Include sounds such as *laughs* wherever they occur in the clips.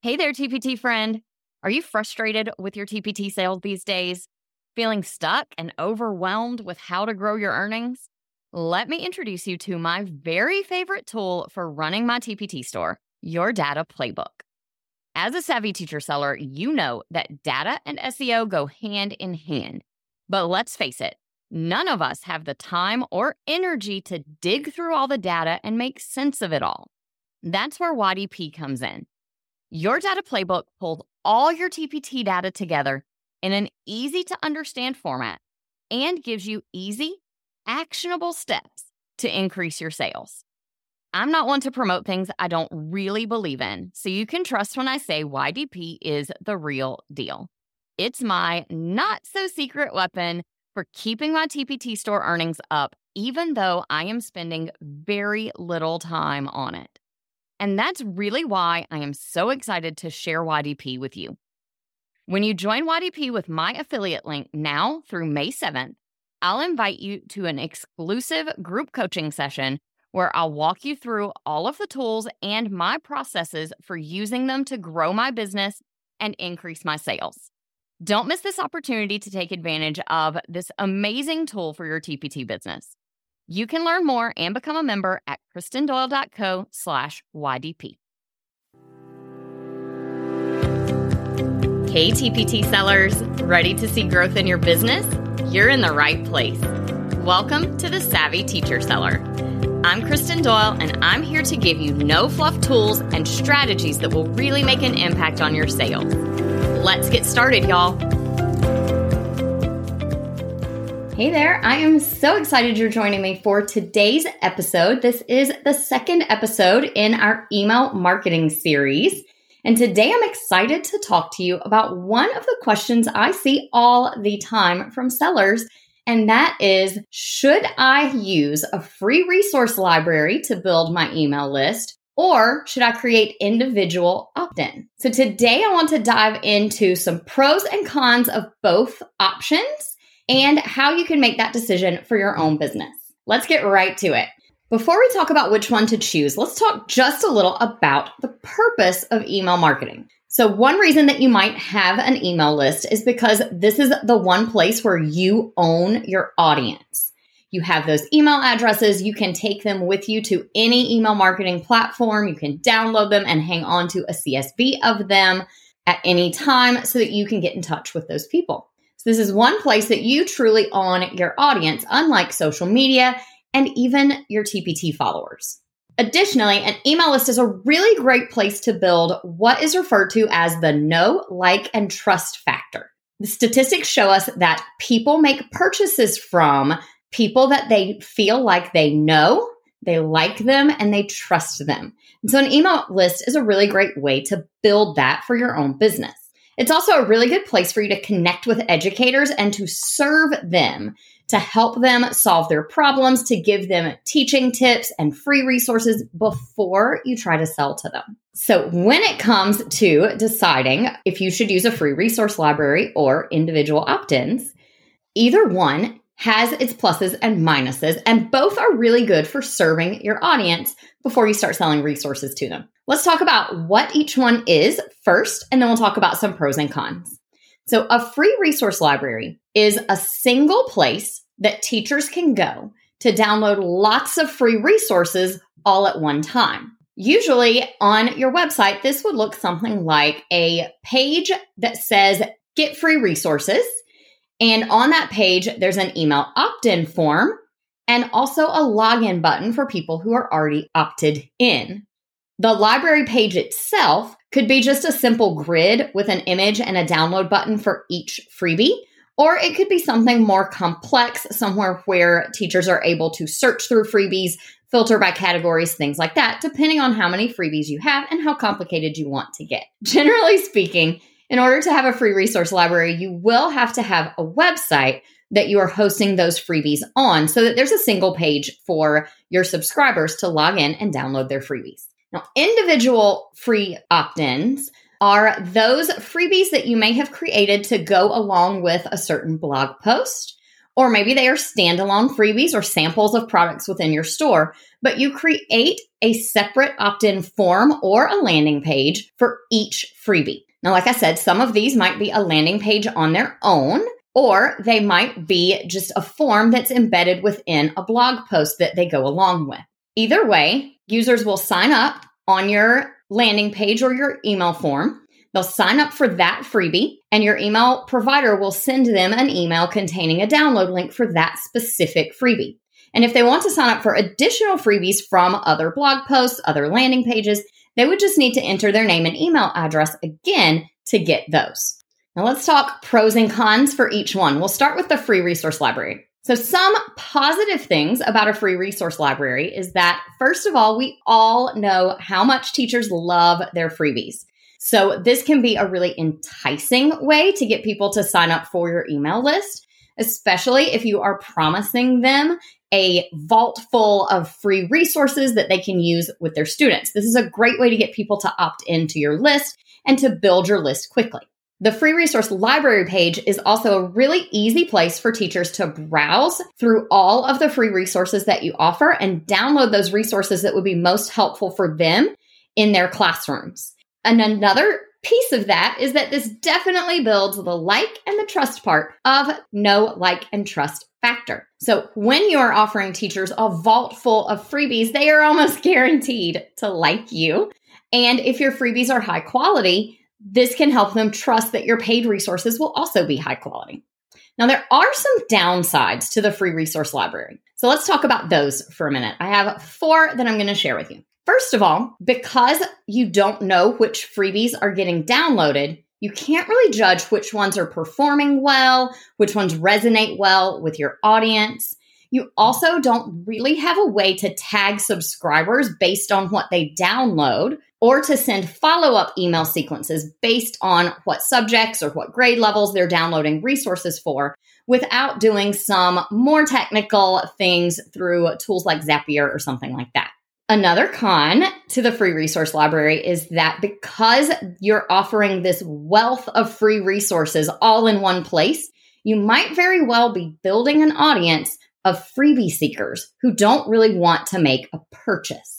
Hey there, TPT friend. Are you frustrated with your TPT sales these days? Feeling stuck and overwhelmed with how to grow your earnings? Let me introduce you to my very favorite tool for running my TPT store, your data playbook. As a savvy teacher seller, you know that data and SEO go hand in hand. But let's face it, none of us have the time or energy to dig through all the data and make sense of it all. That's where YDP comes in. Your data playbook pulls all your TPT data together in an easy to understand format and gives you easy, actionable steps to increase your sales. I'm not one to promote things I don't really believe in, so you can trust when I say YDP is the real deal. It's my not so secret weapon for keeping my TPT store earnings up, even though I am spending very little time on it. And that's really why I am so excited to share YDP with you. When you join YDP with my affiliate link now through May 7th, I'll invite you to an exclusive group coaching session where I'll walk you through all of the tools and my processes for using them to grow my business and increase my sales. Don't miss this opportunity to take advantage of this amazing tool for your TPT business. You can learn more and become a member at kristendoyle.co slash YDP. Hey, TPT sellers, ready to see growth in your business? You're in the right place. Welcome to the Savvy Teacher Seller. I'm Kristen Doyle, and I'm here to give you no fluff tools and strategies that will really make an impact on your sales. Let's get started, y'all. Hey there, I am so excited you're joining me for today's episode. This is the second episode in our email marketing series. And today I'm excited to talk to you about one of the questions I see all the time from sellers. And that is Should I use a free resource library to build my email list? Or should I create individual opt in? So today I want to dive into some pros and cons of both options and how you can make that decision for your own business. Let's get right to it. Before we talk about which one to choose, let's talk just a little about the purpose of email marketing. So, one reason that you might have an email list is because this is the one place where you own your audience. You have those email addresses, you can take them with you to any email marketing platform, you can download them and hang on to a CSV of them at any time so that you can get in touch with those people. This is one place that you truly own your audience, unlike social media and even your TPT followers. Additionally, an email list is a really great place to build what is referred to as the know, like, and trust factor. The statistics show us that people make purchases from people that they feel like they know, they like them, and they trust them. And so, an email list is a really great way to build that for your own business. It's also a really good place for you to connect with educators and to serve them, to help them solve their problems, to give them teaching tips and free resources before you try to sell to them. So, when it comes to deciding if you should use a free resource library or individual opt ins, either one has its pluses and minuses, and both are really good for serving your audience before you start selling resources to them. Let's talk about what each one is first, and then we'll talk about some pros and cons. So, a free resource library is a single place that teachers can go to download lots of free resources all at one time. Usually on your website, this would look something like a page that says get free resources and on that page, there's an email opt in form and also a login button for people who are already opted in. The library page itself could be just a simple grid with an image and a download button for each freebie, or it could be something more complex, somewhere where teachers are able to search through freebies, filter by categories, things like that, depending on how many freebies you have and how complicated you want to get. *laughs* Generally speaking, in order to have a free resource library, you will have to have a website that you are hosting those freebies on so that there's a single page for your subscribers to log in and download their freebies. Now, individual free opt ins are those freebies that you may have created to go along with a certain blog post Or maybe they are standalone freebies or samples of products within your store, but you create a separate opt in form or a landing page for each freebie. Now, like I said, some of these might be a landing page on their own, or they might be just a form that's embedded within a blog post that they go along with. Either way, users will sign up on your landing page or your email form. They'll sign up for that freebie, and your email provider will send them an email containing a download link for that specific freebie. And if they want to sign up for additional freebies from other blog posts, other landing pages, they would just need to enter their name and email address again to get those. Now let's talk pros and cons for each one. We'll start with the free resource library. So, some positive things about a free resource library is that, first of all, we all know how much teachers love their freebies. So, this can be a really enticing way to get people to sign up for your email list, especially if you are promising them a vault full of free resources that they can use with their students. This is a great way to get people to opt into your list and to build your list quickly. The free resource library page is also a really easy place for teachers to browse through all of the free resources that you offer and download those resources that would be most helpful for them in their classrooms. And another piece of that is that this definitely builds the like and the trust part of know, like, and trust factor. So when you are offering teachers a vault full of freebies, they are almost *laughs* guaranteed to like you. And if your freebies are high quality, this can help them trust that your paid resources will also be high quality. Now, there are some downsides to the free resource library. So let's talk about those for a minute. I have four that I'm going to share with you. First of all, because you don't know which freebies are getting downloaded, you can't really judge which ones are performing well, which ones resonate well with your audience. You also don't really have a way to tag subscribers based on what they download or to send follow up email sequences based on what subjects or what grade levels they're downloading resources for without doing some more technical things through tools like Zapier or something like that. Another con to the free resource library is that because you're offering this wealth of free resources all in one place, you might very well be building an audience of freebie seekers who don't really want to make a purchase.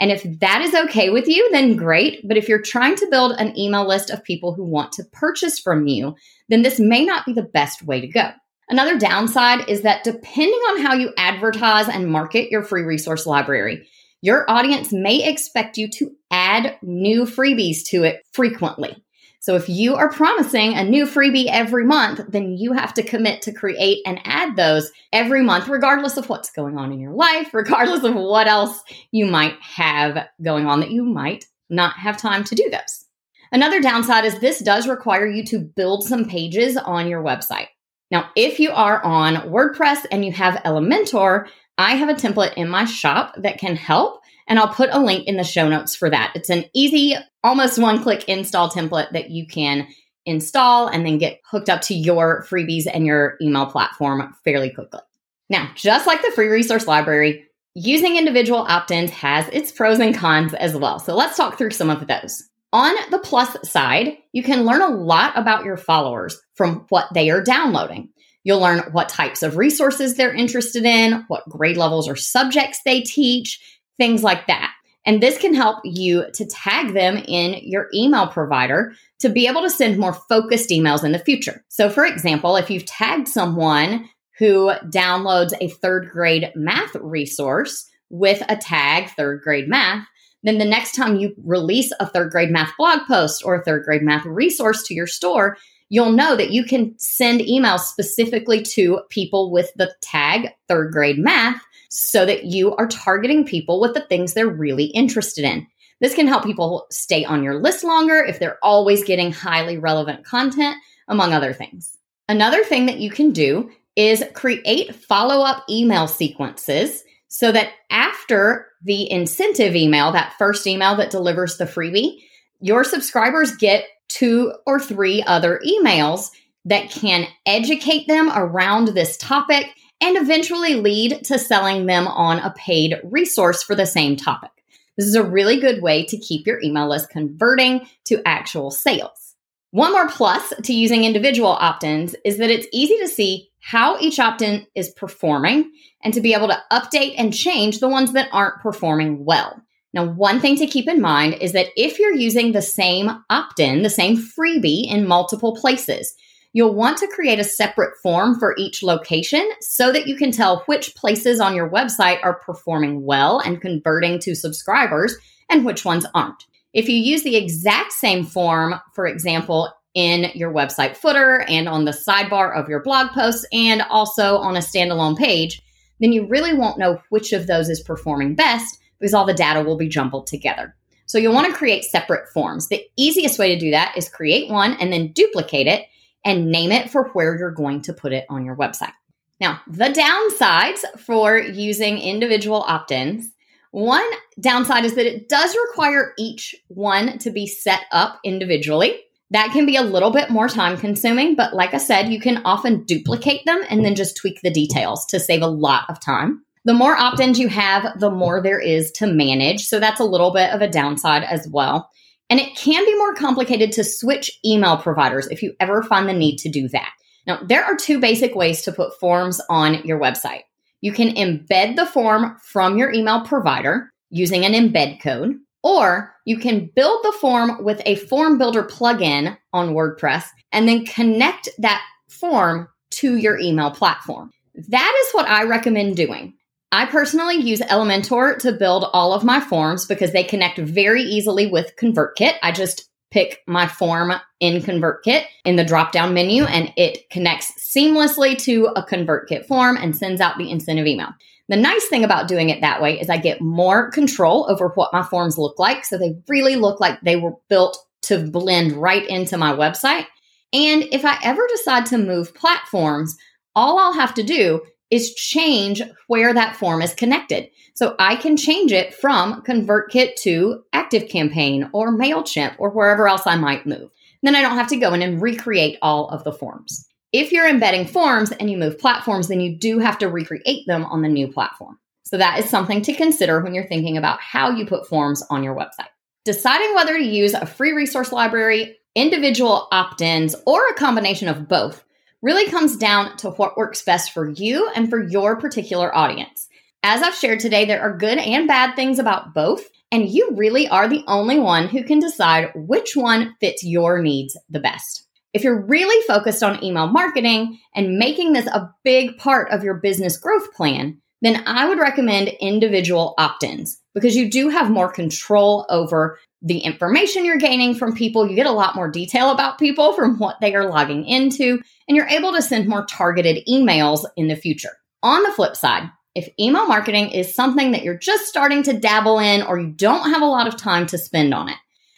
And if that is okay with you, then great. But if you're trying to build an email list of people who want to purchase from you, then this may not be the best way to go. Another downside is that depending on how you advertise and market your free resource library, your audience may expect you to add new freebies to it frequently. So if you are promising a new freebie every month, then you have to commit to create and add those every month, regardless of what's going on in your life, *laughs* regardless of what else you might have going on that you might not have time to do those. Another downside is this does require you to build some pages on your website. Now, if you are on WordPress and you have Elementor, I have a template in my shop that can help and I'll put a link in the show notes for that. It's an easy, almost one click install template that you can install and then get hooked up to your freebies and your email platform fairly quickly. Now, just like the free resource library, using individual opt ins has its pros and cons as well. So let's talk through some of those. On the plus side, you can learn a lot about your followers from what they are downloading. You'll learn what types of resources they're interested in, what grade levels or subjects they teach, things like that. And this can help you to tag them in your email provider to be able to send more focused emails in the future. So, for example, if you've tagged someone who downloads a third grade math resource with a tag third grade math, then the next time you release a third grade math blog post or a third grade math resource to your store, you'll know that you can send emails specifically to people with the tag third grade math so that you are targeting people with the things they're really interested in. This can help people stay on your list longer if they're always getting highly relevant content, among other things. Another thing that you can do is create follow up email sequences so that after the incentive email, that first email that delivers the freebie, your subscribers get two or three other emails that can educate them around this topic and eventually lead to selling them on a paid resource for the same topic. This is a really good way to keep your email list converting to actual sales. One more plus to using individual opt ins is that it's easy to see how each opt in is performing and to be able to update and change the ones that aren't performing well. Now, one thing to keep in mind is that if you're using the same opt in, the same freebie in multiple places, you'll want to create a separate form for each location so that you can tell which places on your website are performing well and converting to subscribers and which ones aren't. If you use the exact same form, for example, in your website footer and on the sidebar of your blog posts and also on a standalone page, then you really won't know which of those is performing best because all the data will be jumbled together. So you'll want to create separate forms. The easiest way to do that is create one and then duplicate it and name it for where you're going to put it on your website. Now, the downsides for using individual opt ins one downside is that it does require each one to be set up individually. That can be a little bit more time consuming, but like I said, you can often duplicate them and then just tweak the details to save a lot of time. The more opt ins you have, the more there is to manage. So that's a little bit of a downside as well. And it can be more complicated to switch email providers if you ever find the need to do that. Now, there are two basic ways to put forms on your website. You can embed the form from your email provider using an embed code, or you can build the form with a form builder plugin on WordPress and then connect that form to your email platform. That is what I recommend doing. I personally use Elementor to build all of my forms because they connect very easily with ConvertKit. I just pick my form in ConvertKit in the drop down menu and it connects seamlessly to a ConvertKit form and sends out the incentive email. The nice thing about doing it that way is I get more control over what my forms look like. So they really look like they were built to blend right into my website. And if I ever decide to move platforms, all I'll have to do is change where that form is connected. So I can change it from ConvertKit to ActiveCampaign or MailChimp or wherever else I might move. Then I don't have to go in and recreate all of the forms. If you're embedding forms and you move platforms, then you do have to recreate them on the new platform. So that is something to consider when you're thinking about how you put forms on your website. Deciding whether to use a free resource library, individual opt ins, or a combination of both really comes down to what works best for you and for your particular audience. As I've shared today, there are good and bad things about both, and you really are the only one who can decide which one fits your needs the best. If you're really focused on email marketing and making this a big part of your business growth plan, then I would recommend individual opt ins because you do have more control over the information you're gaining from people. You get a lot more detail about people from what they are logging into, and you're able to send more targeted emails in the future. On the flip side, if email marketing is something that you're just starting to dabble in or you don't have a lot of time to spend on it,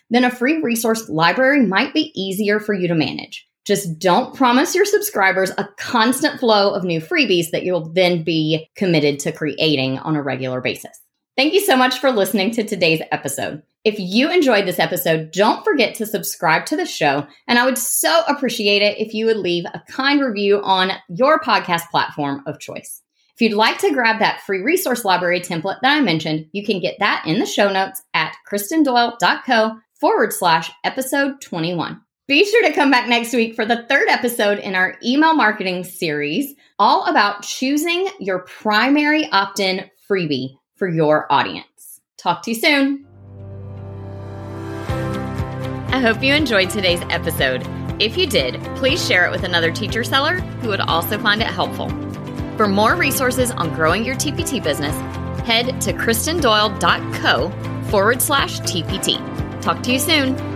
then a free resource library might be easier for you to manage. Just don't promise your subscribers a constant flow of new freebies that you'll then be committed to creating on a regular basis. Thank you so much for listening to today's episode. If you enjoyed this episode, don't forget to subscribe to the show. And I would so appreciate it if you would leave a kind review on your podcast platform of choice. If you'd like to grab that free resource library template that I mentioned, you can get that in the show notes at kristendoyle.co forward slash episode 21. Be sure to come back next week for the third episode in our email marketing series, all about choosing your primary opt in freebie for your audience. Talk to you soon. I hope you enjoyed today's episode. If you did, please share it with another teacher seller who would also find it helpful. For more resources on growing your TPT business, head to kristendoyle.co forward slash TPT. Talk to you soon.